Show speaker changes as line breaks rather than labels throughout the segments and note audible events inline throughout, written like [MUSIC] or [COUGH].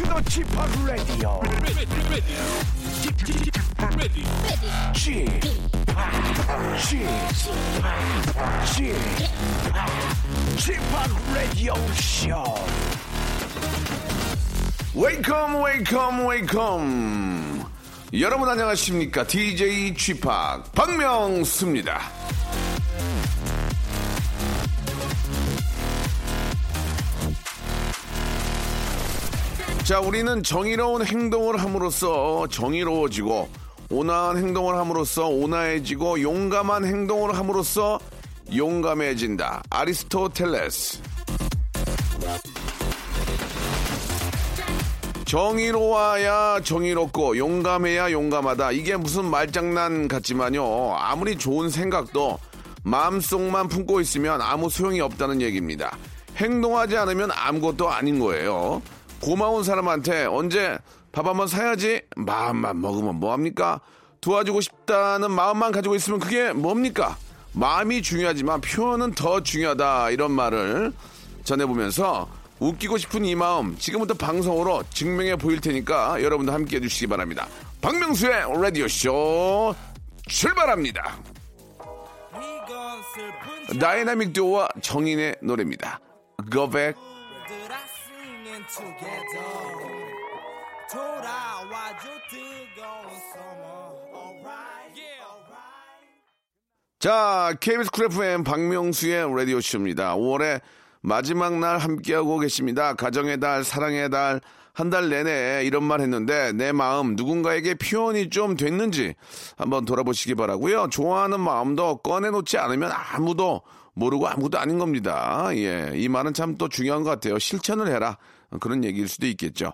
Welcome to the g p o p Radio.
ready, ready, ready,
g p o p g p o p Radio Show.
웨이컴 웨이컴 웨이컴 여러분 안녕하십니까 DJ g p o p 박명수입니다 자 우리는 정의로운 행동을 함으로써 정의로워지고 온화한 행동을 함으로써 온화해지고 용감한 행동을 함으로써 용감해진다 아리스토텔레스 정의로워야 정의롭고 용감해야 용감하다. 이게 무슨 말장난 같지만요. 아무리 좋은 생각도 마음속만 품고 있으면 아무 소용이 없다는 얘기입니다. 행동하지 않으면 아무것도 아닌 거예요. 고마운 사람한테 언제 밥 한번 사야지 마음만 먹으면 뭐합니까? 도와주고 싶다는 마음만 가지고 있으면 그게 뭡니까? 마음이 중요하지만 표현은 더 중요하다. 이런 말을 전해보면서 웃기고 싶은 이 마음 지금부터 방송으로 증명해 보일 테니까 여러분도 함께 해주시기 바랍니다. 박명수의 라디오 쇼 출발합니다. 다이나믹 듀오와 정인의 노래입니다. Go back. 자, KBS 쿨 FM 박명수의 라디오 쇼입니다. 5월에 마지막 날 함께하고 계십니다. 가정의 달, 사랑의 달, 한 달 내내 이런 말 했는데 내 마음 누군가에게 표현이 좀 됐는지 한번 돌아보시기 바라고요. 좋아하는 마음도 꺼내놓지 않으면 아무도 모르고 아무것도 아닌 겁니다. 예, 이 말은 참 또 중요한 것 같아요. 실천을 해라. 그런 얘기일 수도 있겠죠.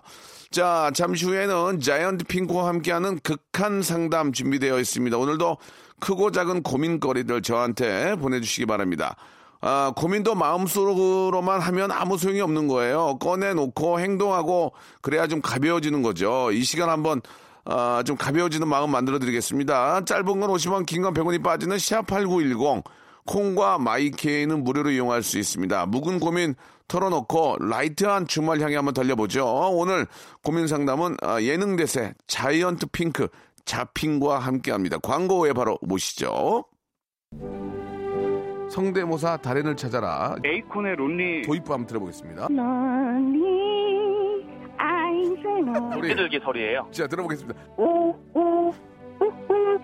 자, 잠시 후에는 자이언트 핑크와 함께하는 극한 상담 준비되어 있습니다. 오늘도 크고 작은 고민거리들 저한테 보내주시기 바랍니다. 아, 고민도 마음속으로만 하면 아무 소용이 없는 거예요. 꺼내놓고 행동하고 그래야 좀 가벼워지는 거죠. 이 시간 한번 아, 좀 가벼워지는 마음 만들어 드리겠습니다. 짧은 건 50원, 긴 건 100원이 빠지는 샵8910 콩과 마이케이는 무료로 이용할 수 있습니다. 묵은 고민 털어놓고 light한 주말 향해 한번 달려보죠. 오늘 고민 상담은 아, 예능 대세 자이언트 핑크 자핑과 함께합니다. 광고 후에 바로 모시죠. 성대모사 달인을 찾아라.
Akon의 Lonely
도입부 한번 들어보겠습니다.
넌니 아이세노
우리
비둘기 소리예요.
자 들어보겠습니다.
오오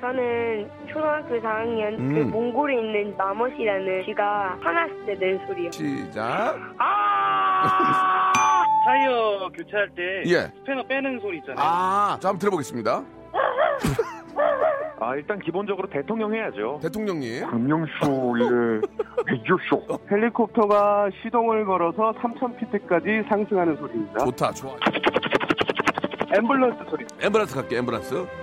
저는 초등학교 4학년 그
음.
몽골에 있는 마멋이라는 쥐가 화났을 때 낸 소리요.
시작.
타이어 교체할 때
예.
스패너 빼는 소리 있잖아요.
아, 자 한번 들어보겠습니다.
아 일단 기본적으로 대통령 해야죠.
대통령님.
박명수의 라디오쇼. [LAUGHS] 헬리콥터가 시동을 걸어서 3,000피트까지 상승하는 소리입니다.
좋다, 좋아.
앰뷸런스 소리.
엠브란스 갈게, 엠브란스.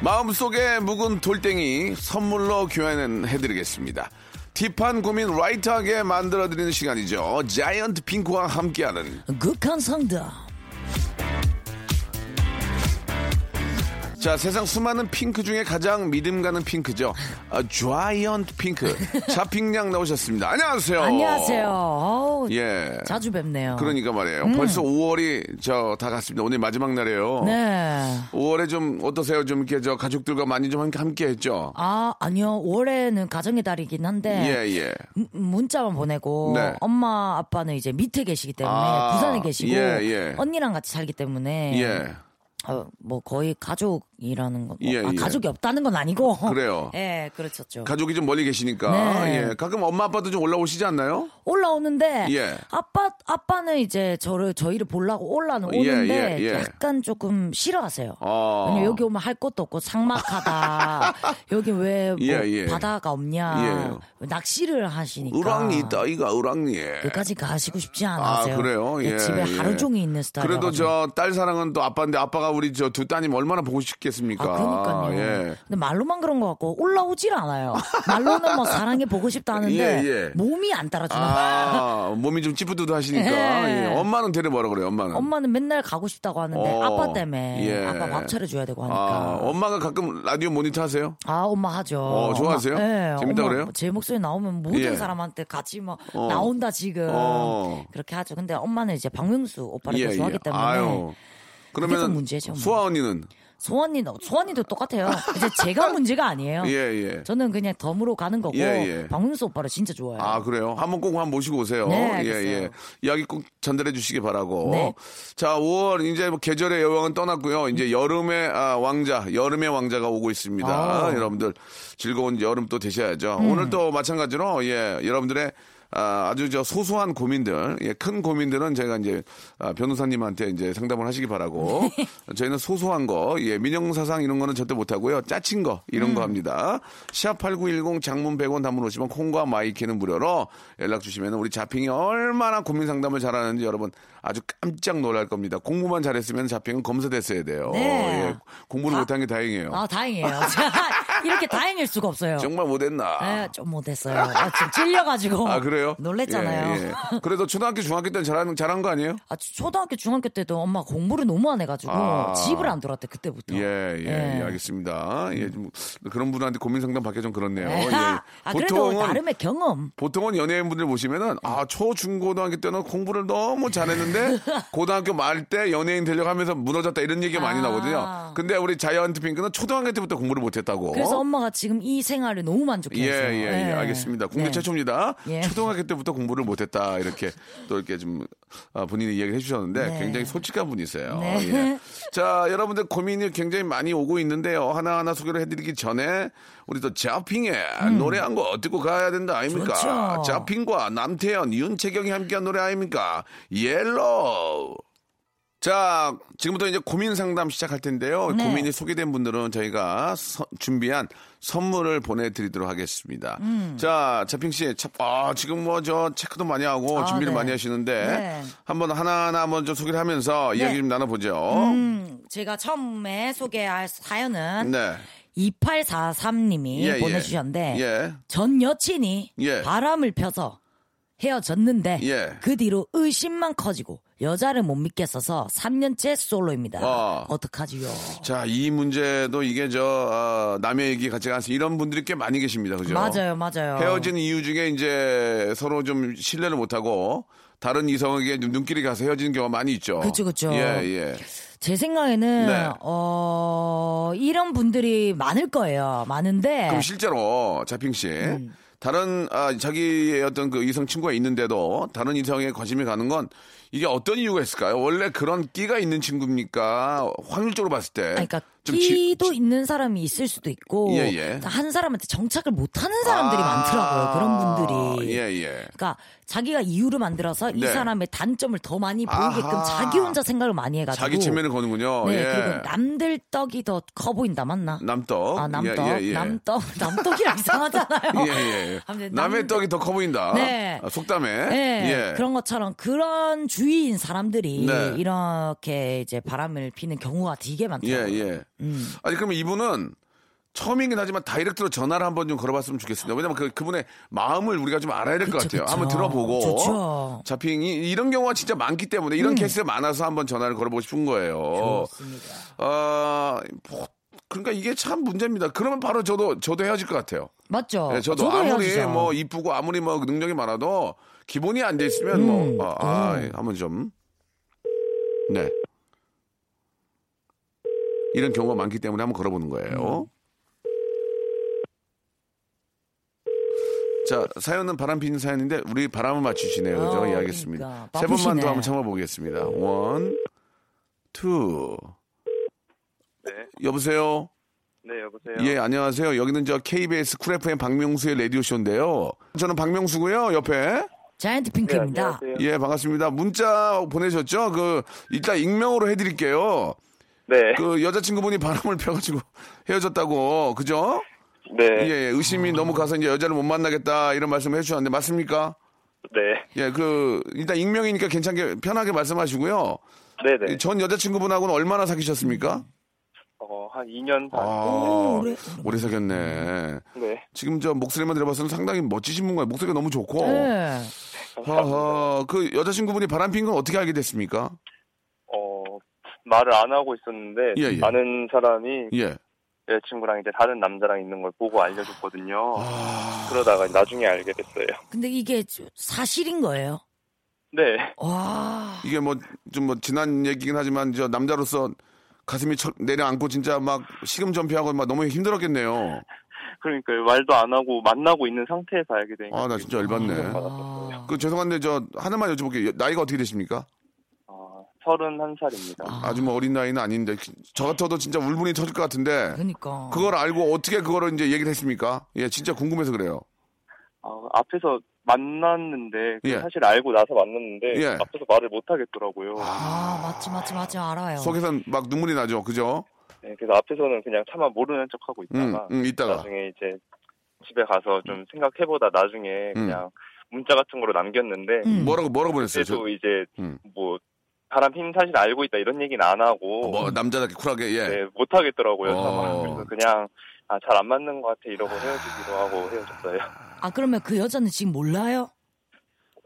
마음속에 묵은 돌덩이 선물로 교환해드리겠습니다. 딥한 고민 라이트하게 만들어드리는 시간이죠. 자이언트 핑크와 함께하는
극한 상담.
자 세상 수많은 핑크 중에 가장 믿음 가는 핑크죠. 아, 자이언트 핑크 자핑양 나오셨습니다. 안녕하세요.
안녕하세요. 어우,
예.
자주 뵙네요.
그러니까 말이에요. 벌써 5월이 저 다 갔습니다. 오늘 마지막 날이에요.
네.
5월에 좀 어떠세요? 좀 이렇게 저 가족들과 많이 좀 함께 했죠.
아, 아니요. 올해는 가정의 달이긴 한데.
예, 예.
문- 문자만 보내고
네.
엄마 아빠는 이제 밑에 계시기 때문에
아,
부산에 계시고
예, 예.
언니랑 같이 살기 때문에
예.
어, 뭐 거의 가족이라는 건 뭐,
예,
아,
예.
가족이 없다는 건 아니고
그래요. [LAUGHS]
예, 그렇죠.
가족이 좀 멀리 계시니까
네.
예. 가끔 엄마 아빠도 좀 올라오시지 않나요?
올라오는데
예.
아빠 아빠는 이제 저를 저희를 보려고 올라는
예,
오는데
예, 예.
약간 조금 싫어하세요.
아.
여기 오면 할 것도 없고 삭막하다. [LAUGHS] 여기 왜뭐
예, 예.
바다가 없냐.
예.
낚시를 하시니까.
우랑니 있다 이가 우랑니.
끝까지 가시고 싶지
아
않으세요.
그래요? 예,
집에
예.
하루 종일 있는 스타일.
그래도 저 딸 사랑은 또 아빠인데 아빠가 우리 저 두 따님 얼마나 보고 싶겠습니까?
아, 그러니까요.
예.
근데 말로만 그런 것 같고 올라오질 않아요. 말로는 뭐 사랑해 보고 싶다 하는데 [LAUGHS]
예, 예.
몸이 안 따라주나.
아 [LAUGHS] 몸이 좀 찌뿌드드 하시니까
예.
예. 엄마는 데려 뭐라 그래요? 엄마는.
엄마는 맨날 가고 싶다고 하는데
어,
아빠 때문에
예.
아빠 밥 차려줘야 되고 하니까.
아, 엄마가 가끔 라디오 모니터 하세요?
아, 엄마 하죠.
어, 좋아하세요?
엄마, 예,
재밌다 그래요?
제 목소리 나오면 모든
예.
사람한테 같이 뭐
어.
나온다 지금
어.
그렇게 하죠. 근데 엄마는 이제 박명수 오빠를 더 좋아하기 때문에
예, 아유. 그러면
좀 문제죠, 뭐.
수아 언니는
소원이도 소원이도 똑같아요. 이제 제가 [LAUGHS] 문제가 아니에요.
예, 예.
저는 그냥 덤으로 가는 거고
예, 예.
박명수 오빠를 진짜 좋아해요.
아 그래요? 한번 꼭 한번 모시고 오세요.
네,
예. 예. 이야기 꼭 전달해 주시기 바라고.
네.
자, 5월 이제 뭐 계절의 여왕은 떠났고요. 이제 여름의 아, 왕자, 여름의 왕자가 오고 있습니다.
아. 음.
여러분들 즐거운 여름 또 되셔야죠. 오늘 또 마찬가지로 예, 여러분들의 아, 아주 저 소소한 고민들, 예, 큰 고민들은 제가 이제 아, 변호사님한테 이제 상담을 하시기 바라고. [LAUGHS] 저희는 소소한 거, 예, 민영사상 이런 거는 절대 못 하고요. 짜친 거, 이런
음.
거 합니다. 샵8910 장문 100원 단문 오시면 콩과 마이케이는 무료로 연락 주시면 우리 자핑이 얼마나 고민 상담을 잘하는지 여러분 아주 깜짝 놀랄 겁니다. 공부만 잘했으면 자핑은 검사됐어야 돼요.
네.
예, 공부를
다-
못한 게 다행이에요.
아 다행이에요. [LAUGHS] 이렇게 다행일 수가 없어요.
정말 못했나?
네, 좀 못했어요. 아, 지금 찔려가지고.
아 그래요?
놀랬잖아요.
예, 예. 그래도 초등학교 중학교 때는 잘한 잘한 거 아니에요?
아, 초등학교, 중학교 때도 엄마 공부를 너무 안 해가지고
아.
집을 안 들어왔대 그때부터.
예, 예,
예.
예, 알겠습니다. 예, 좀 그런 분한테 고민 상담 받기 좀 그렇네요. 예. [LAUGHS]
아,
보통은
나름의 경험.
보통은 연예인분들 보시면은 아 초 중고등학교 때는 공부를 너무 잘했는데 [LAUGHS] 고등학교 말 때 연예인 되려고 하면서 무너졌다 이런 얘기가 많이
아.
나거든요. 근데 우리 자이언트 핑크는 초등학교 때부터 공부를 못했다고.
그래서 엄마가 지금 이 생활을 너무
예,
만족해했어요.
예, 예, 알겠습니다. 국내
네.
최초입니다.
예.
초등학교 때부터 공부를 못했다 이렇게 또 이렇게 좀 아, 본인이 이야기를 해주셨는데
네.
굉장히 솔직한 분이세요.
네.
예. 자, 여러분들 고민이 굉장히 많이 오고 있는데요. 하나 하나 소개를 해드리기 전에 우리 또 자핑의 노래 한 곡 듣고 가야 된다 아닙니까?
음. 좋죠.
자핑과 남태현, 윤채경이 함께한 노래 아닙니까? Yellow. 자, 지금부터 이제 고민 상담 시작할 텐데요.
네.
고민이 소개된 분들은 저희가 서- 준비한 선물을 보내드리도록 하겠습니다.
음.
자, 자핑 씨, 참, 아, 지금 뭐 저 체크도 많이 하고
아,
준비를
네.
많이 하시는데
네.
한번 하나하나 먼저 소개를 하면서 이야기 좀 나눠보죠.
음, 제가 처음에 소개할 사연은
네.
2843님이
예, 예.
보내주셨는데
예.
전 여친이
예.
바람을 펴서 헤어졌는데
예.
그 뒤로 의심만 커지고 여자를 못 믿겠어서 3년째 솔로입니다.
아.
어떡하지요?
자, 이 문제도 이게 저, 어, 남의 얘기 같지 않습니다. 이런 분들이 꽤 많이 계십니다. 그죠?
맞아요, 맞아요.
헤어진 이유 중에 이제 서로 좀 신뢰를 못 하고 다른 이성에게 좀 눈길이 가서 헤어지는 경우가 많이 있죠.
그쵸, 그쵸.
예, 예.
제 생각에는
네.
어 이런 분들이 많을 거예요. 많은데
그럼 실제로 자핑 씨
음.
다른 아, 자기의 어떤 그 이성 친구가 있는데도 다른 이성에 관심이 가는 건 이게 어떤 이유가 있을까요? 원래 그런 끼가 있는 친구입니까? 확률적으로 봤을 때.
아니, 그러니까 끼도 있는 사람이 있을 수도 있고
예, 예.
한 사람한테 정착을 못하는 사람들이
아,
많더라고요. 그런 분들이.
예, 예.
그러니까 자기가 이유를 만들어서 이
네.
사람의 단점을 더 많이 보이게끔
아하.
자기 혼자 생각을 많이 해가지고
자기 체면을 거는군요.
네
예.
그리고 남들 떡이 더 커 보인다 맞나?
남떡.
아 남떡
예.
남떡 [LAUGHS] 남떡이랑 이상하잖아요.
남의 떡이 더 커 보인다.
네.
아, 속담에.
네,
예.
그런 것처럼 그런 주위인 사람들이
네.
이렇게 이제 바람을 피는 경우가 되게 많더라고요.
예, 예.
음.
아니, 그러면 이분은 처음이긴 하지만 다이렉트로 전화를 한번 좀 걸어봤으면 좋겠습니다. 왜냐면 그, 그분의 마음을 우리가 좀 알아야 될 것 같아요.
그쵸.
한번 들어보고.
좋죠.
자핑이 이런 경우가 진짜 많기 때문에 이런 케이스가 많아서 한번 전화를 걸어보고 싶은 거예요.
좋습니다.
어, 뭐, 그러니까 이게 참 문제입니다. 그러면 바로 저도, 저도 헤어질 것 같아요.
맞죠?
예, 저도, 아무리
헤어지죠.
뭐 이쁘고 아무리 뭐 능력이 많아도 기본이 안 돼 있으면
음.
뭐, 아, 아, 한번 좀. 네. 이런 경우가 많기 때문에 한번 걸어보는 거예요.
음.
자, 사연은 바람 피는 사연인데 우리 바람을 맞추시네요. 그죠?
어,
예, 알겠습니다.
그러니까.
세 번만
바쁘시네.
더 한번 참아보겠습니다. One, two. 여보세요.
네, 여보세요.
예, 안녕하세요. 여기는 저 KBS 쿨 FM 박명수의 라디오 쇼인데요. 저는 박명수고요. 옆에
자이언트
네,
핑크입니다.
안녕하세요.
예, 반갑습니다. 문자 보내셨죠? 그 이따 익명으로 해드릴게요.
네.
그 여자친구분이 바람을 펴가지고 헤어졌다고, 그죠?
네.
예, 예, 의심이 너무 가서 이제 여자를 못 만나겠다 이런 말씀을 해주셨는데 맞습니까?
네.
예, 그 일단 익명이니까 괜찮게 편하게 말씀하시고요.
네, 네.
전 여자친구분하고는 얼마나 사귀셨습니까?
어, 한 2년 반.
아,
오, 오래-
오래 사귀었네.
네.
지금 저 목소리만 들어봤으면 상당히 멋지신 분 거예요. 목소리가 너무 좋고.
네.
하하, 그 여자친구분이 바람 핀 건 어떻게 알게 됐습니까?
어, 말을 안 하고 있었는데
예, 예.
아는 사람이
예.
여자친구랑 이제 다른 남자랑 있는 걸 보고 알려줬거든요.
아,
그러다가 나중에 알게 됐어요.
근데 이게 사실인 거예요?
네.
와.
이게 뭐 좀뭐 지난 얘기긴 하지만 저 남자로서 가슴이 철- 내려앉고 진짜 막 시금전폐하고 막 너무 힘들었겠네요. [LAUGHS]
그러니까 말도 안 하고 만나고 있는 상태에서 알게 되니까.
아, 나 진짜 열받네.
아,
그 죄송한데 저 하나만 여쭤볼게요. 나이가 어떻게 되십니까?
어, 31살입니다.
아 주 뭐 어린 나이는 아닌데 저 같아도 진짜 울분이 터질 것 같은데
그러니까.
그걸 알고 어떻게 그거를 이제 얘기를 했습니까? 예, 진짜 궁금해서 그래요.
어, 앞에서 만났는데 그
예.
사실 알고 나서 만났는데
예.
앞에서 말을 못 하겠더라고요.
아, 맞지, 맞지, 맞지, 알아요.
속에선 막 눈물이 나죠, 그죠?
네, 그래서 앞에서는 그냥 차마 모르는 척하고
응,
있다가
응, 이따가.
나중에 이제 집에 가서 좀 생각해보다 나중에
음.
그냥 문자 같은 거로 남겼는데
음.
뭐라고 뭐라고 보냈어요? 저,
그래도 이제
음.
뭐 바람 핀 사실 알고 있다 이런 얘기는 안 하고
뭐 남자답게 쿨하게 예.
네, 못 하겠더라고요.
어.
그래서 그냥 아, 잘 안 맞는 것 같아 이러고 헤어지기로 하고 헤어졌어요.
아, 그러면 그 여자는 지금 몰라요?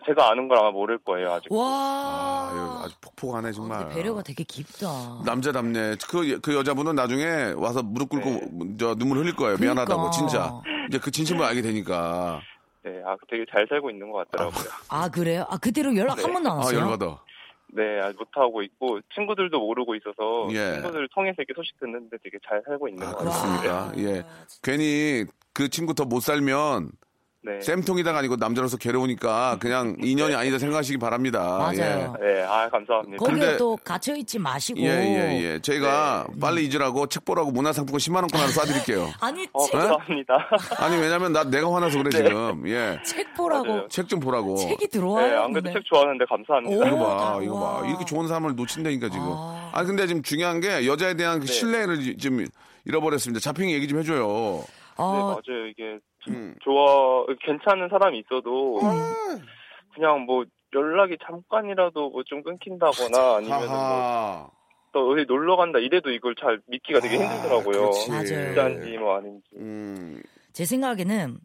제가 아는 걸 아마 모를 거예요 아직.
와.
아, 아주 폭폭하네
아,
정말.
배려가 되게 깊다.
남자답네. 그, 그 여자분은 나중에 와서 무릎 꿇고
네.
저 눈물 흘릴 거예요. 미안하다고,
그러니까.
진짜. 이제 그 진심을 알게 되니까.
네, 아 되게 잘 살고 있는 것 같더라고요.
아, 그래요? 아, 그대로 연락 한 번도 안
아,
왔어요?
열받아.
네, 아직 못 하고 있고 친구들도 모르고 있어서
예.
친구들 통해서 이렇게 소식 듣는데 되게 잘 살고 있는
아,
것 같아요.
그렇습니까? 예. 괜히 그 친구 더 못 살면
네.
쌤통이다가 아니고 남자로서 괴로우니까 그냥 [LAUGHS] 인연이 아니다 생각하시기 바랍니다.
맞아요.
네, 아 감사합니다.
거기에
근데-
또 갇혀있지 마시고.
예, 예, 예. 저희가
네.
빨리 잊으라고 책 보라고 문화상품권 10만원권 하나 쏴드릴게요. [LAUGHS]
아니,
어,
책,
감사합니다. [LAUGHS]
아니, 왜냐면 나, 내가 화나서 그래, 지금. 예.
책 보라고.
책 좀 보라고.
책이
네,
들어와요.
안 그래도
근데.
책 좋아하는데 감사합니다.
오.
이거 봐,
와.
이거 봐. 이렇게 좋은 사람을 놓친다니까, 지금.
아.
아, 근데 지금 중요한 게 여자에 대한 그
네.
신뢰를 좀 잃어버렸습니다. 자핑이 얘기 좀 해줘요.
네,
아,
맞아요. 이게
음.
좋아 괜찮은 사람이 있어도 그냥 뭐 연락이 잠깐이라도 뭐 좀 끊긴다거나 아니면 뭐
하하.
또 어디 놀러 간다 이래도 이걸 잘 믿기가 되게 힘들더라고요.
그렇지.
맞아요.
진짜인지 뭐 아닌지.
음.
제 생각에는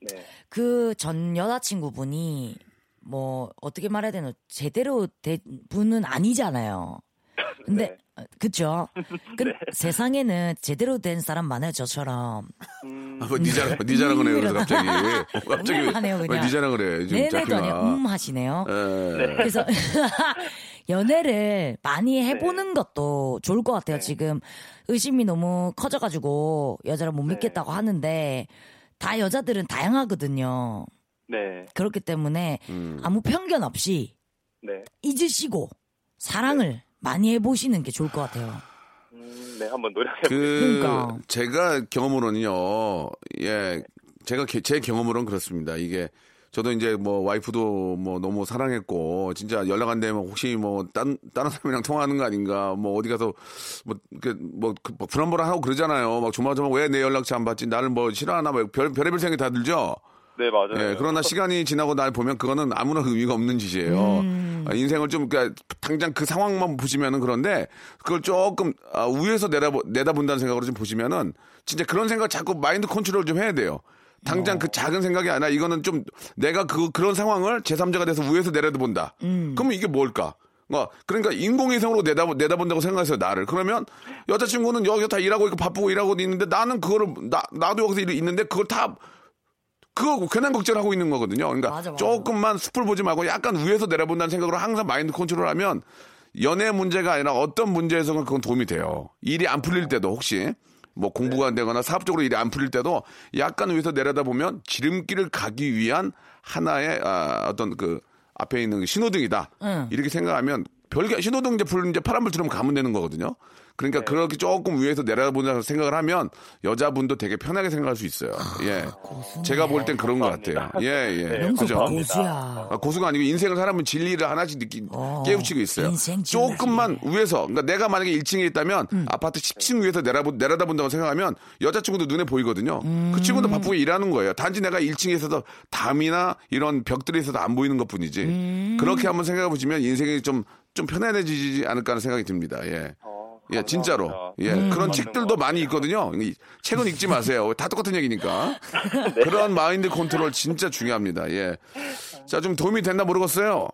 네.
그전 여자친구분이 뭐 어떻게 말해야 되나 제대로 된 분은 아니잖아요. 근데 [LAUGHS]
네.
어, 그쵸? [LAUGHS] 그 세상에는 제대로 된 사람 많아요 저처럼.
음,
아, 뭐니 자랑, 니 자랑을 해요, 그래서 갑자기. 갑자기.
음 하네요, 그냥.
왜니 자랑을 해, 지금
네네도. 아니고 음 하시네요.
예.
그래서 [LAUGHS] 연애를 많이 해보는 것도 좋을 것 같아요.
네.
지금 의심이 너무 커져가지고 여자를 못
네.
믿겠다고 하는데 다 여자들은 다양하거든요.
네.
그렇기 때문에
음.
아무 편견 없이
네.
잊으시고 사랑을 많이 해보시는 게 좋을 것 같아요.
음, 네, 한번 노력해
그,
그러니까.
제가 경험으로는요, 예, 제가, 게- 제 경험으로는 그렇습니다. 이게, 저도 이제 뭐 와이프도 뭐 너무 사랑했고, 진짜 연락 안 되면 혹시 뭐 딴, 다른 사람이랑 통화하는 거 아닌가, 뭐 어디 가서 뭐, 그, 뭐, 그, 뭐 불안불안하고 그러잖아요. 막 조마조마 왜 내 연락처 안 받지? 나를 뭐 싫어하나, 뭐 별, 별의별 생각이 다 들죠?
네, 맞아요.
예, 그러나 시간이 지나고 날 보면 그거는 아무런 의미가 없는 짓이에요. 아, 인생을 좀, 그러니까 당장 그 상황만 보시면은 그런데 그걸 조금 아, 위에서 내다보, 내다본다는 생각으로 좀 보시면은 진짜 그런 생각 자꾸 마인드 컨트롤 좀 해야 돼요. 당장 그 작은 생각이 아니라 이거는 좀 내가 그, 그런 상황을 제3자가 돼서 위에서 내려다본다. 그러면 이게 뭘까? 어, 그러니까 인공위성으로 내다보, 내다본다고 생각하세요, 나를. 그러면 여자친구는 여기 다 일하고 있고 바쁘고 일하고 있는데 나는 그거를, 나, 나도 여기서 일- 있는데 그걸 다 그거 괜한 걱정을 하고 있는 거거든요. 그러니까
맞아, 맞아.
조금만 숲을 보지 말고 약간 위에서 내려본다는 생각으로 항상 마인드 컨트롤하면 연애 문제가 아니라 어떤 문제에서는 그건 도움이 돼요. 일이 안 풀릴 때도 혹시 뭐 공부가 안 되거나 사업적으로 일이 안 풀릴 때도 약간 위에서 내려다 보면 지름길을 가기 위한 하나의 아, 어떤 그 앞에 있는 신호등이다.
응.
이렇게 생각하면 별게 신호등 이제 불 이제 파란불 들으면 가면 되는 거거든요. 그러니까 그렇게 조금 위에서 내려다보자 생각을 하면 여자분도 되게 편하게 생각할 수 있어요. 예. 제가 볼 땐 그런 것 같아요. 예, 예.
명수
그죠?
고수야.
아, 고수가 아니고 인생을 살아면 진리를 하나씩 느끼,
어,
깨우치고 있어요. 조금만 위에서, 그러니까 내가 만약에 1층에 있다면
음.
아파트 10층 위에서 내려보, 내려다본다고 생각하면 여자친구도 눈에 보이거든요.
음.
그 친구도 바쁘게 일하는 거예요. 단지 내가 1층에 있어서 담이나 이런 벽들이 있어서 안 보이는 것 뿐이지.
음.
그렇게 한번 생각해 보시면 인생이 좀, 좀 편안해지지 않을까 하는 생각이 듭니다. 예.
어,
예, 진짜로. 예,
음.
그런 책들도
것
많이 있거든요. 이 책은 읽지 마세요. 다 똑같은 얘기니까. [LAUGHS] 그런 마인드 컨트롤 진짜 중요합니다. 예. 자, 좀 도움이 됐나 모르겠어요.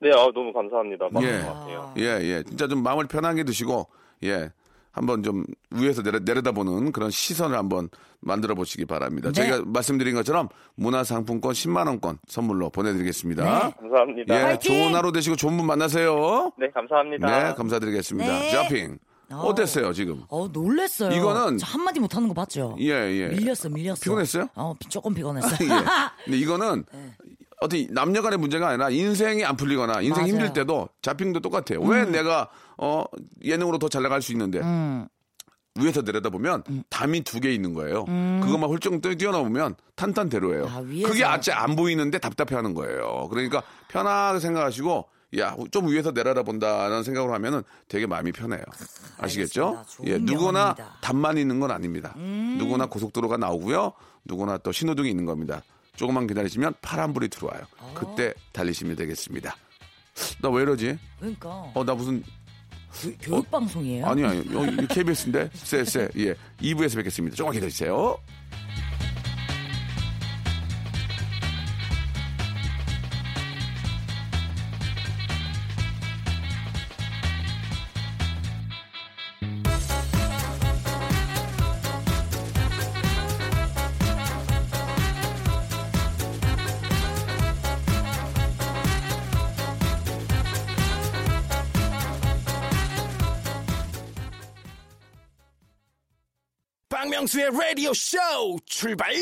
네, 아, 너무 감사합니다.
예. 예, 예. 진짜 좀 마음을 편하게 드시고, 예. 한번 좀 위에서 내려, 내려 다보는 그런 시선을 한번 만들어 보시기 바랍니다.
네.
저희가 말씀드린 것처럼 문화상품권 10만원권 선물로 보내드리겠습니다.
네.
감사합니다.
예,
화이팅!
좋은 하루 되시고 좋은 분 만나세요.
네, 감사합니다.
네, 감사드리겠습니다.
네.
자핑. 어 땠어요, 지금?
어 놀랬어요.
이거는-
저 한마디 못하는 거 봤죠?
예, 예.
밀렸어, 밀렸어.
피곤했어요?
어, 피- 조금 피곤했어요. [LAUGHS]
예. 근데 이거는 어떤 남녀 간의 문제가 아니라 인생이 안 풀리거나 인생
맞아요.
힘들 때도 자핑도 똑같아요. 왜 내가 어 예능으로 더 잘 나갈 수 있는데
음.
위에서 내려다보면 담이 두 개 있는 거예요. 그것만 훌쩍 뛰- 뛰어넘으면 탄탄대로예요.
아.
그게 아직 안 보이는데 답답해하는 거예요. 그러니까 편하게 생각하시고 야 좀 위에서 내려다본다는 생각으로 하면은 되게 마음이 편해요. 아시겠죠?
알겠습니다. 좋은
예, 누구나.
음.
담만 있는 건 아닙니다. 누구나 고속도로가 나오고요. 누구나 또 신호등이 있는 겁니다. 조금만 기다리시면 파란불이 들어와요. 그때 달리시면 되겠습니다. 나 왜 이러지?
그러니까
어, 나 무슨
교- 교육 방송이에요.
아니 아니 여기 KBS인데 쎄 쎄 예 2부에서 뵙겠습니다. 조금만 기다리세요.
라디오 쇼 출발!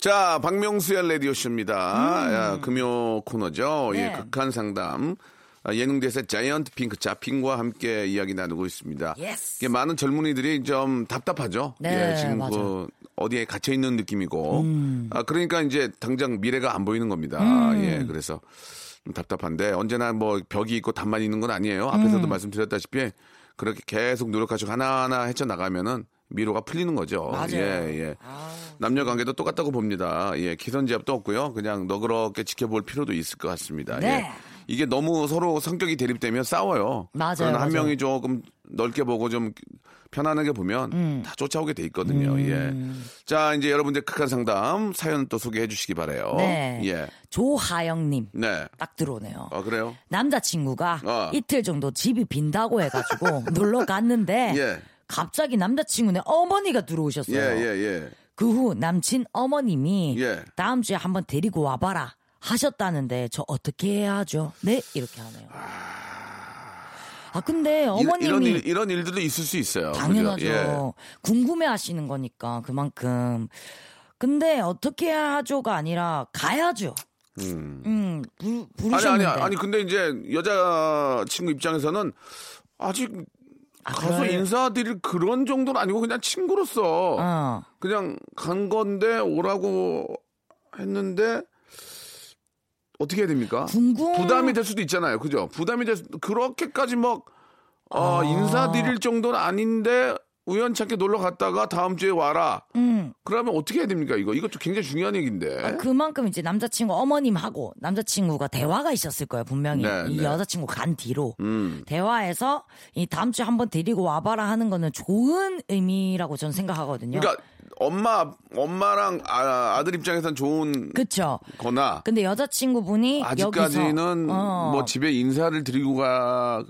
자, 박명수의 라디오 쇼입니다.
음.
야, 금요 코너죠.
네.
예, 극한 상담. 아, 예능 대세 자이언트 핑크 자핑과 함께 이야기 나누고 있습니다.
Yes.
이게 많은 젊은이들이 좀 답답하죠.
네,
예, 지금
맞아요. 음.
그 어디에 갇혀 있는 느낌이고. 아, 그러니까 이제 당장 미래가 안 보이는 겁니다.
음.
예, 그래서 좀 답답한데 언제나 뭐 벽이 있고 담만 있는 건 아니에요. 앞에서도
음.
말씀드렸다시피 그렇게 계속 노력하시고 하나하나 헤쳐 나가면은 미로가 풀리는 거죠.
맞아요.
예, 예. 남녀 관계도 똑같다고 봅니다. 예, 기선제압도 없고요. 그냥 너그럽게 지켜볼 필요도 있을 것 같습니다.
네.
예. 이게 너무 서로 성격이 대립되면 싸워요.
맞아요,
그러나 한
맞아요.
명이 조금 넓게 보고 좀 편안하게 보면
음.
다 쫓아오게 돼 있거든요. 예. 자, 이제 여러분들 극한 상담 사연 또 소개해 주시기 바래요.
네.
예.
조하영님
네.
딱 들어오네요.
아, 그래요?
남자친구가
어.
이틀 정도 집이 빈다고 해가지고 [LAUGHS] 놀러 갔는데
예.
갑자기 남자친구네 어머니가 들어오셨어요.
예, 예, 예.
그 후 남친 어머님이
예.
다음 주에 한번 데리고 와봐라 하셨다는데 저 어떻게 해야 하죠? 네 이렇게 하네요. 아 근데 어머님이
이런 일, 이런 일들도 있을 수 있어요. 당연하죠. 예.
궁금해하시는 거니까 그만큼. 근데 어떻게 해야 하죠가 아니라 가야죠.
음.
음, 부,
아니
부르셨는데.
아니 아니 근데 이제 여자 친구 입장에서는 아직
아,
가서
그럴-
인사드릴 그런 정도는 아니고 그냥 친구로서
어.
그냥 간 건데 오라고 했는데 어떻게 해야 됩니까?
궁금
부담이 될 수도 있잖아요. 그죠? 부담이 될 수, 그렇게까지 막 어,
아.
인사드릴 정도는 아닌데 우연찮게 놀러 갔다가 다음 주에 와라.
음.
그러면 어떻게 해야 됩니까? 이거 이것도 굉장히 중요한 얘기인데.
아, 그만큼 이제 남자친구 어머님하고 남자친구가 대화가 있었을 거예요 분명히
네,
이
네.
여자친구 간 뒤로
음.
대화해서 이 다음 주에 한번 데리고 와봐라 하는 거는 좋은 의미라고 저는 생각하거든요.
그러니까 엄마 엄마랑 아, 들 입장에선 좋은
그쵸.
거나
근데 여자친구분이
아직까지는
여기서, 어.
뭐 집에 인사를 드리고 가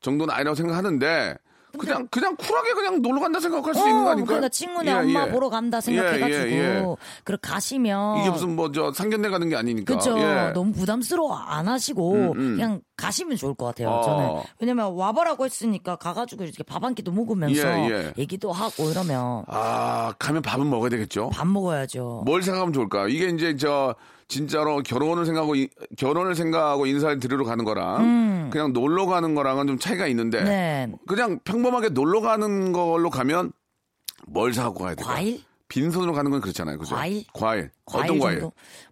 정도는 아니라고 생각하는데 그냥 그냥 쿨하게 그냥 놀러 간다 생각할 수
어,
있는 거 아닐까요?
그러니까 친구네
예,
엄마
예.
보러 간다 생각해가지고
예, 예, 예.
그렇게 가시면
이게 무슨 뭐 저 상견례 가는 게 아니니까.
그쵸
예.
너무 부담스러워 안 하시고
음, 음.
그냥 가시면 좋을 것 같아요
어.
저는 왜냐면 와보라고 했으니까 가가지고 이렇게 밥 한 끼도 먹으면서
예, 예.
얘기도 하고 이러면
아 가면 밥은 먹어야 되겠죠.
밥 먹어야죠
뭘 생각하면 좋을까? 이게 이제 저 진짜로 결혼을 생각하고 이- 결혼을 생각하고 인사를 드리러 가는 거랑
음.
그냥 놀러 가는 거랑은 좀 차이가 있는데
네.
그냥 평범하게 놀러 가는 걸로 가면 뭘 사갖고 가야 될까?
과일?
빈손으로 가는 건 그렇잖아요. 그죠?
과일?
과일.
과일
어떤 과일?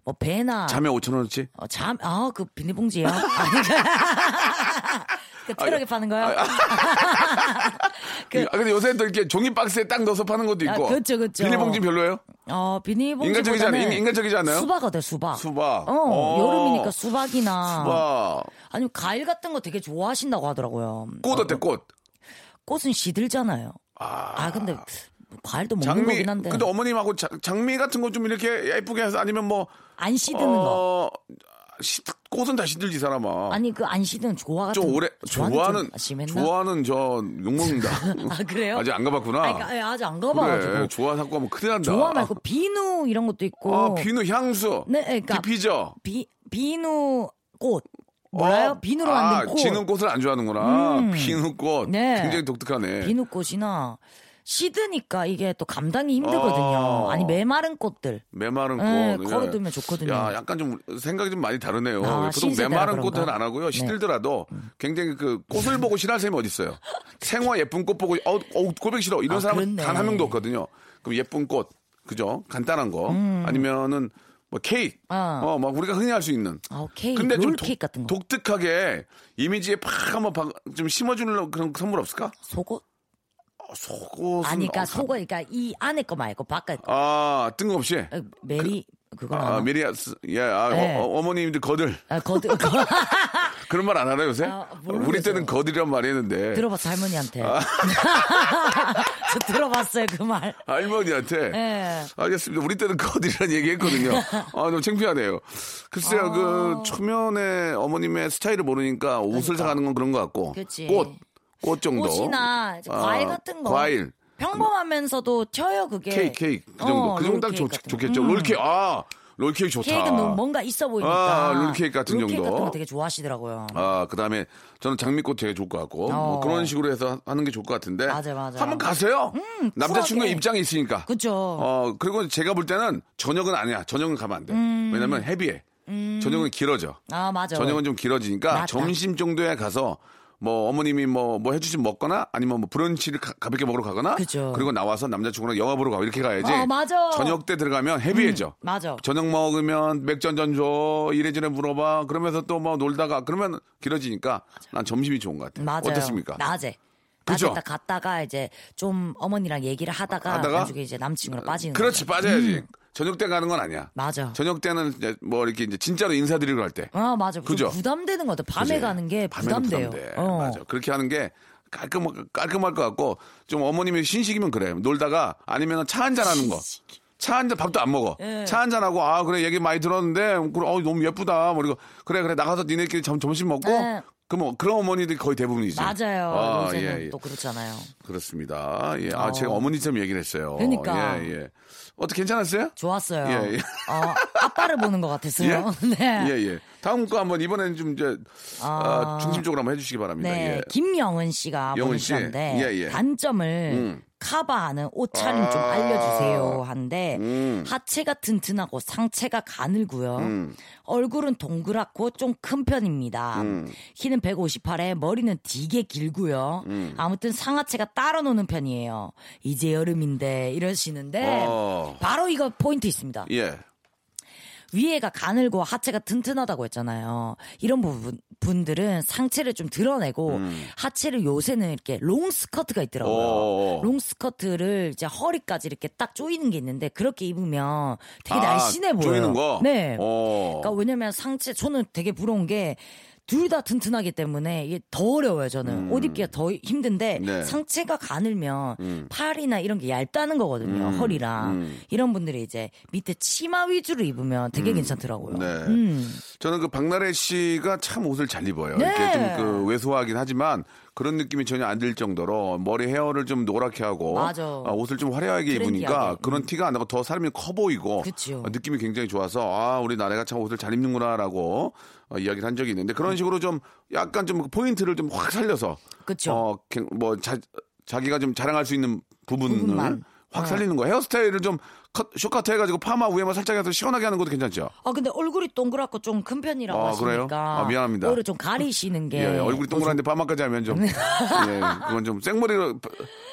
뭐 배나
잠에 5천 원어치?
어, 잠, 아, 그 비닐봉지요? [LAUGHS] 아니, 그 트럭에 파는 거요? [LAUGHS] 그-
아, 근데 요새 또 이렇게 종이 박스에 딱 넣어서 파는 것도 있고.
아, 그쵸, 그쵸.
비닐봉지 별로예요?
어, 비닐봉지.
인간적이지 않아요? 인- 인간적이지 않아요?
수박 어때, 수박?
수박.
어,
어.
여름이니까 수박이나.
수박.
아니면 과일 같은 거 되게 좋아하신다고 하더라고요.
꽃 어때, 꽃?
꽃은 시들잖아요. 아, 근데 과일도 먹는
장미.
거긴 한데.
근데 어머님하고 자- 장미 같은 거 좀 이렇게 예쁘게 해서 아니면 뭐.
안 시드는 거.
어, 시- 꽃은 다 시들지, 이 사람아.
아니, 그 안 시드는 조화 같은
좀 오래,
조화는
좋아하는? 좋아하는 저 욕먹는다. [LAUGHS]
아, 그래요?
아직 안 가봤구나.
아니, 그러니까 아직 안 가봐가지고.
그래, 좋아 갖고 하면 큰일 난다.
조화 말고 비누 이런 것도 있고.
아, 비누 향수.
네, 그러니까
디피저.
비, 비누 꽃. 몰라요?
어?
비누로
아,
만든 꽃.
지는 꽃을 안 좋아하는구나.
음.
비누꽃.
네.
굉장히 독특하네.
비누꽃이나 시드니까 이게 또 감당이 힘들거든요.
어.
아니 메마른 꽃들.
메마른
네,
꽃.
걸어두면 좋거든요.
야, 약간 좀 생각이 좀 많이 다르네요.
아,
보통 메마른? 꽃은 안 하고요. 시들더라도 굉장히 그 꽃을 보고 싫어할 사람이 어디 있어요. 생화 예쁜 꽃 보고 어, 어 고백 싫어 이런
아,
사람은. 단 한 명도 없거든요. 그럼 예쁜 꽃, 그죠? 간단한 거 아니면은 뭐 케이크,
음. 어.
어, 막 우리가 흔히 할 수 있는.
아, 케이크,
근데
좀롤
독-. 독특하게 이미지에 팍 한번 박- 좀 심어주는 그런 선물 없을까?
속옷?
어, 속옷은
아니, 그러니까
어,
속옷, 그러니까 이 안에 거 말고 바깥.
아 뜬금없이.
어, 메리 그건
아,
아,
메리야스, 예, 아,
네.
어, 어, 머님들 거들.
아, 거드, 거, [LAUGHS]
그런 말 안 하나 요새?
아.
우리 때는 거들이란 말이 했는데.
들어봤어 할머니한테.
아. [LAUGHS]
저 들어봤어요 그 말.
할머니한테.
예.
알겠습니다. 우리 때는 거들이란 얘기 했거든요. 아, 너무 창피하네요. 글쎄요,
아.
그, 초면에 어머님의 스타일을 모르니까 옷을 사가는 건 그런 것 같고.
그치.
꽃. 꽃 정도.
꽃이나
아,
과일 같은 거.
과일.
평범하면서도 쳐요 그게.
케이크, 케이크. 그 정도.
어,
그 정도 딱 좋. 좋겠죠.
음.
롤케이크. 아, 롤케이크 좋다.
케이크는 너무 뭔가 있어 보이니까.
아, 롤케이크 같은
롤케이크
정도.
같은 거 되게 좋아하시더라고요.
아, 그 다음에 저는 장미꽃 되게 좋을 것 같고. 뭐
어.
그런 식으로 해서 하는 게 좋을 것 같은데.
맞아, 맞아.
한번 가세요. 남자친구
쿨하게.
입장이 있으니까.
그죠.
어, 그리고 제가 볼 때는 저녁은 아니야. 저녁은 가면 안 돼. 왜냐면 헤비해. 저녁은 길어져.
아 맞아.
저녁은 좀 길어지니까
맞다.
점심 정도에 가서 뭐 어머님이 뭐뭐 해주신 먹거나 아니면 뭐 브런치를 가, 가볍게 먹으러 가거나
그죠.
그리고 나와서 남자친구랑 영화 보러 가고 이렇게 가야지.
어, 맞아.
저녁 때 들어가면 헤비해져.
맞아.
저녁 먹으면 맥주 한잔 줘. 이래저래 물어봐. 그러면서 또 뭐 놀다가 그러면 길어지니까 난 점심이 좋은 것 같아요.
맞아요.
어떻습니까?
낮에.
그죠?
낮에 딱 갔다가 이제 좀 어머니랑 얘기를 하다가,
하다가?
나중에 이제 남친구랑 빠지는
그렇지
거죠.
빠져야지. 저녁 때 가는 건 아니야.
맞아.
저녁 때는 이제 뭐 이렇게 이제 진짜로 인사드리러 갈 때.
아 맞아. 좀
그죠?
부담되는 것 같아. 밤에
그지?
가는 게 부담돼요.
부담돼.
어.
맞아. 그렇게 하는 게 깔끔 깔끔할 것 같고 좀 어머님이 신식이면 그래. 놀다가 아니면 차 한잔 하는 거. 차 한잔 밥도 안 먹어.
예.
차 한 잔 하고 아 그래 얘기 많이 들었는데 그래 어 너무 예쁘다. 뭐 이거 그래 그래 나가서 니네끼리 점, 점심 먹고
예.
그럼 그런 어머니들이 거의 대부분이지.
맞아요.
아,
요새는
예, 예.
또 그렇잖아요.
그렇습니다. 예. 아
어.
제가 어머니처럼 얘기를 했어요.
그러니까.
예, 예. 어떻게 괜찮았어요?
좋았어요.
예, 예.
어, 아빠를 보는 것 같았어요. [LAUGHS] 네.
예, 예. 다음 거 한번 이번에는 좀 이제 아, 중심적으로 한번 해주시기 바랍니다.
네,
예.
김영은 씨가
영은 씨.
보내주셨는데
예, 예.
단점을
음.
카바하는 옷차림 좀
아.
알려주세요 한데
음.
하체가 튼튼하고 상체가 가늘고요.
음.
얼굴은 동그랗고 좀 큰 편입니다.
음.
키는 158에 머리는 되게 길고요.
음.
아무튼 상하체가 따로 노는 편이에요. 이제 여름인데 이러시는데
어.
바로 이거 포인트 있습니다.
예.
위에가 가늘고 하체가 튼튼하다고 했잖아요. 이런 부분 분들은 상체를 좀 드러내고
음.
하체를 요새는 이렇게 롱 스커트가 있더라고요.
어.
롱 스커트를 이제 허리까지 이렇게 딱 조이는 게 있는데 그렇게 입으면 되게
아,
날씬해 보여요.
조이는 거?
네.
어.
그러니까 왜냐면 상체 저는 되게 부러운 게 둘 다 튼튼하기 때문에 이게 더 어려워요 저는 옷 입기가 더 힘든데
음. 네.
상체가 가늘면
음.
팔이나 이런 게 얇다는 거거든요
음.
허리랑
음.
이런 분들이 이제 밑에 치마 위주로 입으면 되게 괜찮더라고요.
네.
음.
저는 그 박나래 씨가 참 옷을 잘 입어요.
네.
이렇게 좀 그 왜소하긴 하지만 그런 느낌이 전혀 안 들 정도로 머리 헤어를 좀 노랗게 하고
맞아.
아, 옷을 좀 화려하게 입으니까
트렌디하게.
그런 티가 안 나고 더 사람이 커 보이고. 어, 느낌이 굉장히 좋아서 아 우리 나래가 참 옷을 잘 입는구나라고 어, 이야기를 한 적이 있는데 그런 식으로 좀 약간 좀 포인트를 좀 확 살려서
그쵸.
어, 뭐 자, 자기가 좀 자랑할 수 있는 부분을
부분만.
확
어.
살리는 거 헤어스타일을 좀 컷, 쇼커트 해가지고 파마 위에만 살짝 해서 시원하게 하는 것도 괜찮죠?
아 근데 얼굴이 동그랗고 좀 큰 편이라고
아,
하시니까
그래요? 아, 미안합니다.
오히려 좀 가리시는 게
예, 예, 얼굴이 동그란데 파마까지 하면 좀, [LAUGHS]
네.
예, 그건 좀 생머리로,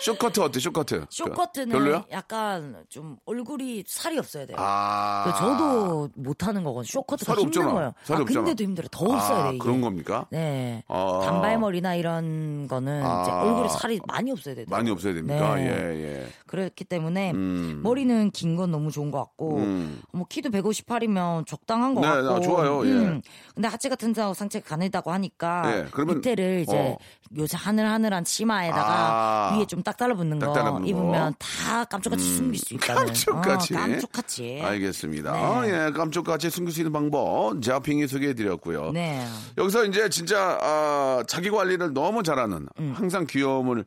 쇼커트 어때, 쇼커트?
쇼커트는
별로요?
약간 좀 얼굴이 살이 없어야 돼요.
아.
그래서 저도 못하는. 쇼커트가
살이
힘든
없잖아.
거예요.
살이
아,
없잖아.
근데도 힘들어. 더 없어야
아,
돼 이게.
그런 겁니까?
네.
아.
단발머리나 이런 거는
아.
얼굴에 살이 많이 없어야 돼요.
많이 없어야 됩니까?
네.
예, 예.
그렇기 때문에
음.
머리는 긴건 너무 좋은 것 같고
음.
뭐 키도 158이면 적당한 것
네,
같고
아, 좋아요. 예.
근데 하체 같은 데 상체가 가늘다고 하니까
예, 그러면-
밑에를 이제
어.
요새 하늘하늘한 치마에다가
아.
위에 좀 딱 달라붙는 딱거
달라붙는 거.
입으면 다 깜짝같이 숨길 수 있다는
깜짝같이.
어, 깜짝같이
알겠습니다.
네.
아, 예, 깜짝같이 숨길 수 있는 방법, 자핑이 소개해드렸고요.
네.
여기서 이제 진짜, 아, 자기 관리를 너무 잘하는,
음.
항상 귀여움을,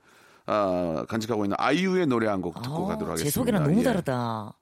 아, 간직하고 있는 아이유의 노래 한 곡 듣고
어,
가도록 하겠습니다.
제 소개랑 너무
예.
다르다.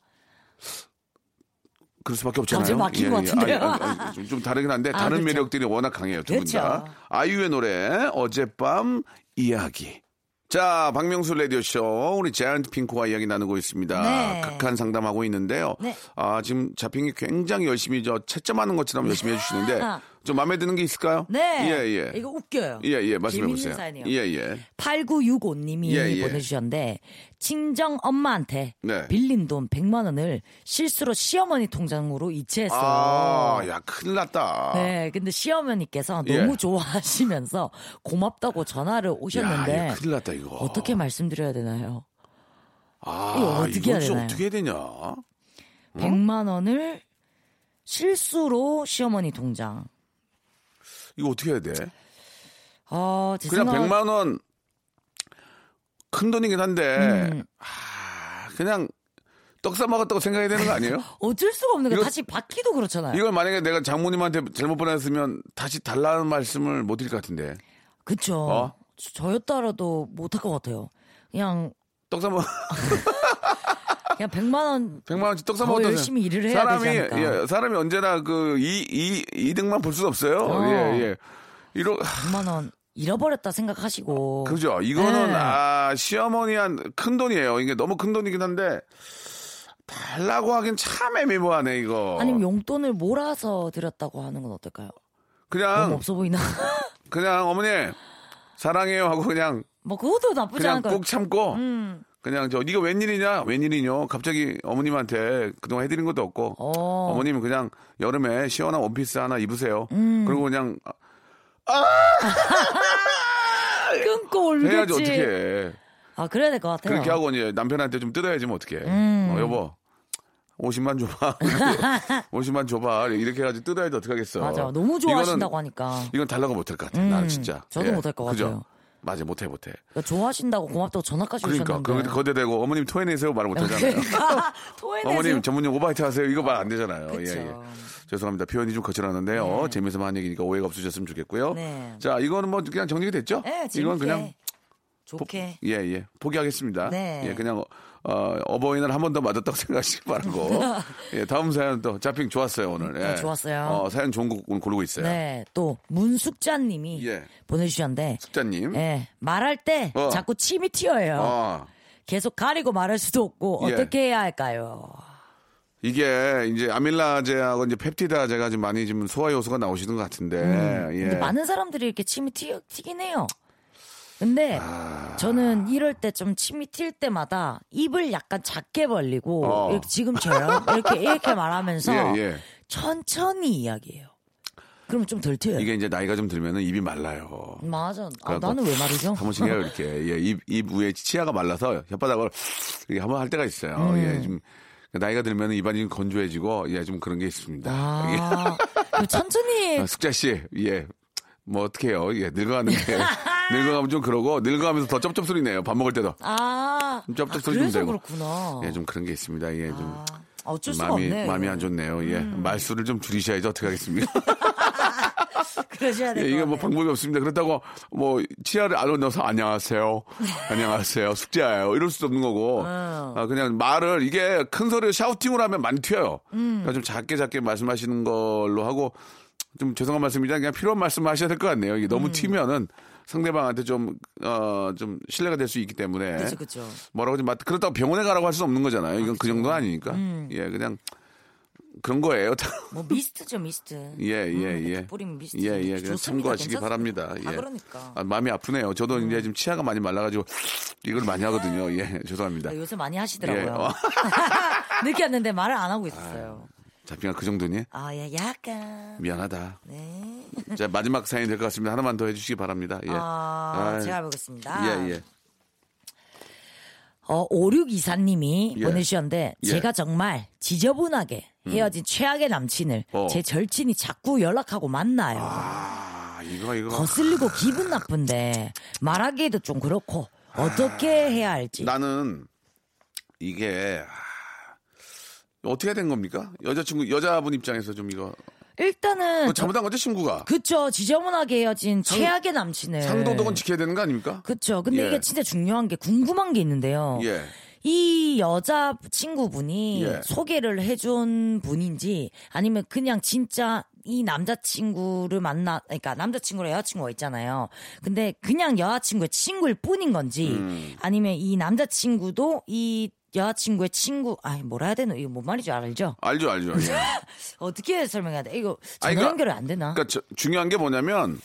그럴 수밖에 없잖아요.
갑자기 막힌 것 같은데요?
아니, 아니, 아니, 좀, 좀 다르긴 한데
아,
다른
그렇죠.
매력들이 워낙 강해요. 두분
그렇죠.
다. 아이유의 노래 어젯밤 이야기. 자, 박명수 라디오쇼. 우리 제안트 핑크와 이야기 나누고 있습니다.
네.
각한 상담하고 있는데요.
네.
아, 지금 자핑이 굉장히 열심히 저 채점하는 것처럼 열심히 해주시는데 [LAUGHS] 좀 마음에 드는 게 있을까요?
네.
예, 예.
이거 웃겨요.
예, 예. 말씀해 보세요. 예, 예.
8965님이
예, 예.
보내주셨는데 친정 엄마한테
네.
빌린 돈 100만 원을 실수로 시어머니 통장으로 이체했어요.
아, 야, 큰일 났다.
네, 근데 시어머니께서
예.
너무 좋아하시면서 고맙다고 전화를 오셨는데
야, 이거 큰일 났다, 이거.
어떻게 말씀드려야 되나요?
아,
이거 어떻게 해야 되나요?
어떻게 해야 되냐?
100만 원을 실수로 시어머니 통장.
이거 어떻게 해야 돼?
어, 제
그냥
생각은
100만 원 큰 돈이긴 한데
음.
아, 그냥 떡사 먹었다고 생각해야 되는 거 아니에요? [LAUGHS]
어쩔 수가 없는 거 다시 받기도 그렇잖아요.
이걸 만약에 내가 장모님한테 잘못 보냈으면 다시 달라는 말씀을 못 드릴 것 같은데
그쵸.
어?
저- 저였더라도 못할 것 같아요. 그냥
떡사 먹 [LAUGHS] [LAUGHS]
그냥 100만 원
100만 원치
떡사더
먹었다
열심히 일을 해야
사람이
되지 않을까.
예, 사람이 언제나 그 이 이 이득만 볼 수는 없어요.
어.
예, 예. 이러
100만 원 잃어버렸다 생각하시고.
그죠. 이거는
네.
아 시어머니한 큰 돈이에요. 이게 너무 큰 돈이긴 한데 달라고 하긴 참 애매모하네 이거.
아니면 용돈을 몰아서 드렸다고 하는 건 어떨까요? 너무
그냥
없어 보이나?
그냥 어머니 사랑해요 하고 그냥
뭐 그것도 나쁘지
그냥
않을
것꾹 참고
음.
그냥 저 네가 웬일이냐 웬일이뇨 갑자기 어머님한테 그동안 해드린 것도 없고
어.
어. 머님은 그냥 여름에 시원한 원피스 하나 입으세요.
음.
그리고 그냥 [LAUGHS]
끊고 울겠지.
해야지 어떻게
아 그래야 될 것 같아요.
그렇게 하고 이제 남편한테 좀 뜯어야지 뭐 어떻게
음.
어, 여보 50만 줘봐 [LAUGHS] 50만 줘봐 이렇게 해가지고 뜯어야지 어떡하겠어
맞아. 너무 좋아하신다고
이거는,
하니까.
이건 달라고 못할 것 같아
음,
나는 진짜 예.
저도 못할 것
그죠?
같아요.
맞아 못해 못해
그러니까 좋아하신다고 고맙다고 전화까지
그러니까
오셨는데.
그 거대 대고 어머님 토해내세요 말 못하잖아요
그러니까 [LAUGHS] 토해내세요.
어머님 전문용 오바이트 하세요 이거 말 안 되잖아요
그쵸.
예, 예. 죄송합니다 표현이 좀 거칠었는데요 재미있어만 한 얘기니까 오해가 없으셨으면 좋겠고요
네.
자 이거는 뭐 그냥 정리가 됐죠
네.
이건 그냥
좋게.
예, 예. 포기하겠습니다.
네.
예, 그냥, 어, 어버이날 한 번 더 맞았다고 [LAUGHS] 생각하시기 바라고. [LAUGHS] 예, 다음 사연 또, 자핑 좋았어요, 오늘. 예.
네, 좋았어요.
어, 사연 좋은 거 오늘 고르고 있어요.
네, 또 문숙자 님이
예.
보내주셨는데,
숙자 님.
예, 말할 때
어.
자꾸 침이 튀어요.
어,
계속 가리고 말할 수도 없고
예.
어떻게 해야 할까요?
이게 이제 아밀라제하고 이제 펩티다제가 좀 많이 좀 소화 요소가 나오시는 것 같은데. 예.
음, 근데 많은 사람들이 이렇게 침이 튀, 튀긴 해요. 근데
아.
저는 이럴 때 좀 침이 튈 때마다 입을 약간 작게 벌리고
어.
이렇게 지금처럼 이렇게 이렇게 말하면서
예, 예.
천천히 이야기해요. 그러면 좀덜 튀어요.
이게 이제 나이가 좀 들면은 입이 말라요.
맞아. 아, 나는 왜 말이죠?
한 번씩 해요, 이렇게. [LAUGHS] 예, 입, 입 위에 치아가 말라서 혓바닥을 이렇게 한번 할 때가 있어요.
음.
예, 좀. 나이가 들면 입안이 좀 건조해지고, 예, 좀 그런 게 있습니다. 예.
아, 그 천천히
아, [LAUGHS] 숙자 씨, 예. 뭐 어떡해요. 예, 늙어가는데. [LAUGHS] 늙어가면 좀 그러고, 늙어가면서 더 쩝쩝 소리 내요. 밥 먹을 때도.
아,
쩝쩝
아,
소리 좀
그래서
내고.
그렇구나.
예, 좀 그런 게 있습니다. 예, 좀.
아, 어쩔 수가
마음이,
없네. 음.
마음이 안 좋네요. 예. 말수를 좀 줄이셔야지 어떻게 하겠습니까? [LAUGHS]
그러셔야
예,
될것
이게 뭐. 방법이 없습니다. 그렇다고 뭐 치아를 안으로 넣어서 안녕하세요. 안녕하세요. 숙제예요. 이럴 수도 없는 거고.
어.
아, 그냥 말을 이게 큰 소리로 샤우팅을 하면 많이 튀어요.
음.
그러니까 좀 작게 작게 말씀하시는 걸로 하고 좀 죄송한 말씀이지만 그냥 필요한 말씀 하셔야 될 것 같네요. 이게
음.
너무 튀면은 상대방한테 좀, 어, 좀 신뢰가 될 수 있기 때문에.
그죠, 그죠.
뭐라고 좀, 맞- 그렇다고 병원에 가라고 할 수는 없는 거잖아요. 이건 그 정도는 아니니까.
음.
예, 그냥 그런 거예요. [LAUGHS]
뭐 미스트죠, 미스트.
예, 예,
음,
예.
뿌리면 미스트.
예, 예. 그냥. 참고하시기
괜찮습니다.
바랍니다.
아,
예.
그러니까.
아, 마음이 아프네요. 저도 이제 지금 치아가 많이 말라가지고 이걸 많이 하거든요. 예, 죄송합니다.
아, 요새 많이 하시더라고요.
예, [LAUGHS] 어.
느꼈는데 말을 안 하고 있었어요.
잡히가 그 정도니?
아, 예, 약간.
미안하다.
네.
자, 마지막 사연이 될것 같습니다. 하나만 더 해주시기 바랍니다. 예.
아,
아이,
제가 해보겠습니다.
예, 예.
어, 5624님이
예.
보내주셨는데,
예.
제가 정말 지저분하게 헤어진 최악의 남친을
어.
제 절친이 자꾸 연락하고 만나요.
아, 이거, 이거.
거슬리고 기분 나쁜데, 말하기에도 좀 그렇고, 어떻게 해야 할지.
나는 이게 아, 어떻게 된 겁니까? 여자친구 여자분 입장에서 좀 이거
일단은,
그거 잘못한 거죠 친구가
그쵸, 지저분하게 헤어진 최악의 남친을.
상도덕은 지켜야 되는 거 아닙니까?
그쵸. 근데
예.
이게 진짜 중요한 게 궁금한 게 있는데요.
예.
이 여자 친구분이
예.
소개를 해준 분인지 아니면 그냥 진짜 이 남자친구를 만나, 그러니까 남자친구랑 여자친구가 있잖아요. 근데 그냥 여자친구의 친구일 뿐인 건지
음.
아니면 이 남자친구도 이 여자친구의 친구, 아이, 뭐라 해야 되나? 이거 뭔 말인지 알죠?
알죠, 알죠. 예. [LAUGHS]
어떻게 설명해야 돼? 이거 전화
아니, 그러니까-
연결이 안 되나?
그러니까 저- 중요한 게 뭐냐면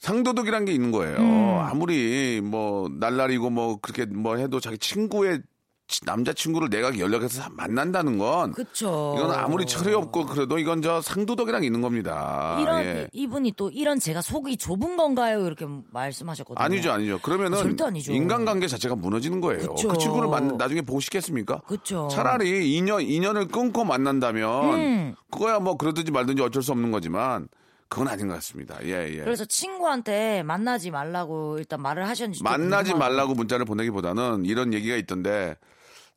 상도덕이란 게 있는 거예요.
음.
아무리 뭐 날라리고 뭐 그렇게 뭐 해도 자기 친구의 치- 남자친구를 내가 연락해서 만난다는 건
그쵸.
이건 아무리 철이 없고 그래도 이건 저 상도덕이란 게 있는 겁니다.
이런
예.
이분이 또 이런 제가 속이 좁은 건가요? 이렇게 말씀하셨거든요.
아니죠, 아니죠. 그러면은
절대 아니죠.
인간관계 자체가 무너지는 거예요.
그쵸.
그 친구를 만 나중에 보고 싶겠습니까?
그쵸.
차라리 인연 인연을 끊고 만난다면
음.
그거야 뭐 그러든지 말든지 어쩔 수 없는 거지만 그건 아닌 것 같습니다. 예, 예.
그래서 친구한테 만나지 말라고 일단 말을 하셨는지 좀
만나지
궁금하고.
말라고 문자를 보내기보다는 이런 얘기가 있던데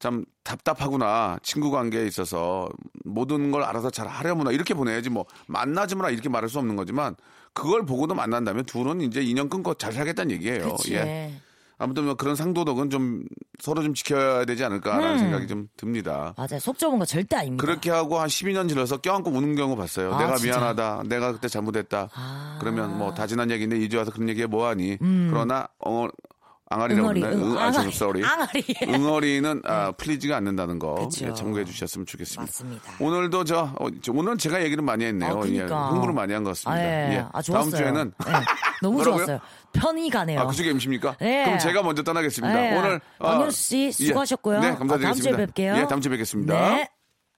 참 답답하구나 친구 관계에 있어서 모든 걸 알아서 잘 하려무나 이렇게 보내야지 뭐 만나지 마라 이렇게 말할 수 없는 거지만 그걸 보고도 만난다면 둘은 이제 인연 끊고 잘 살겠다는 얘기예요.
그치.
예. 아무튼 뭐 그런 상도덕은 좀 서로 좀 지켜야 되지 않을까라는
음.
생각이 좀 듭니다.
맞아요. 속 좁은 거 절대 아닙니다.
그렇게 하고 한 12년 지나서 껴안고 우는 경우 봤어요.
아,
내가
진짜요?
미안하다. 내가 그때 잘못했다.
아. 음.
그러면 뭐 다 지난 얘기인데 이제 와서 그런 얘기해 뭐하니. 그러나 엉어, 앙아리라고
응어리,
그러나요?
응,
응, 아,
앙아리.
sorry.
앙아리.
응어리는 아, 풀리지가 않는다는 거
그쵸.
예, 참고해 주셨으면 좋겠습니다.
맞습니다.
오늘도 저, 어, 저 오늘 제가 얘기를 많이 했네요.
아, 그러니까.
예, 홍보를 많이 한 것 같습니다.
아, 예.
예.
아, 좋았어요.
다음 주에는
네. 너무
뭐라고요?
좋았어요. 편히 가네요.
아, 그쪽에 MC입니까?
네.
그럼 제가 먼저 떠나겠습니다.
네.
오늘
박명수 씨 수고하셨고요.
네,
아,
감사드리겠습니다.
다음 주에 뵐게요.
예, 다음 주에 뵙겠습니다.
네.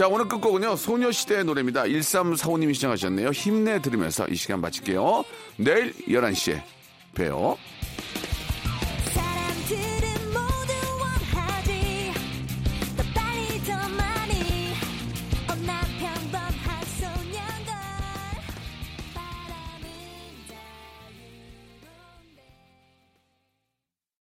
자, 오늘 끝곡은요, 소녀시대의 노래입니다. 1345님이 시청하셨네요. 힘내 들으면서 이 시간 마칠게요. 내일 11시에 봬요.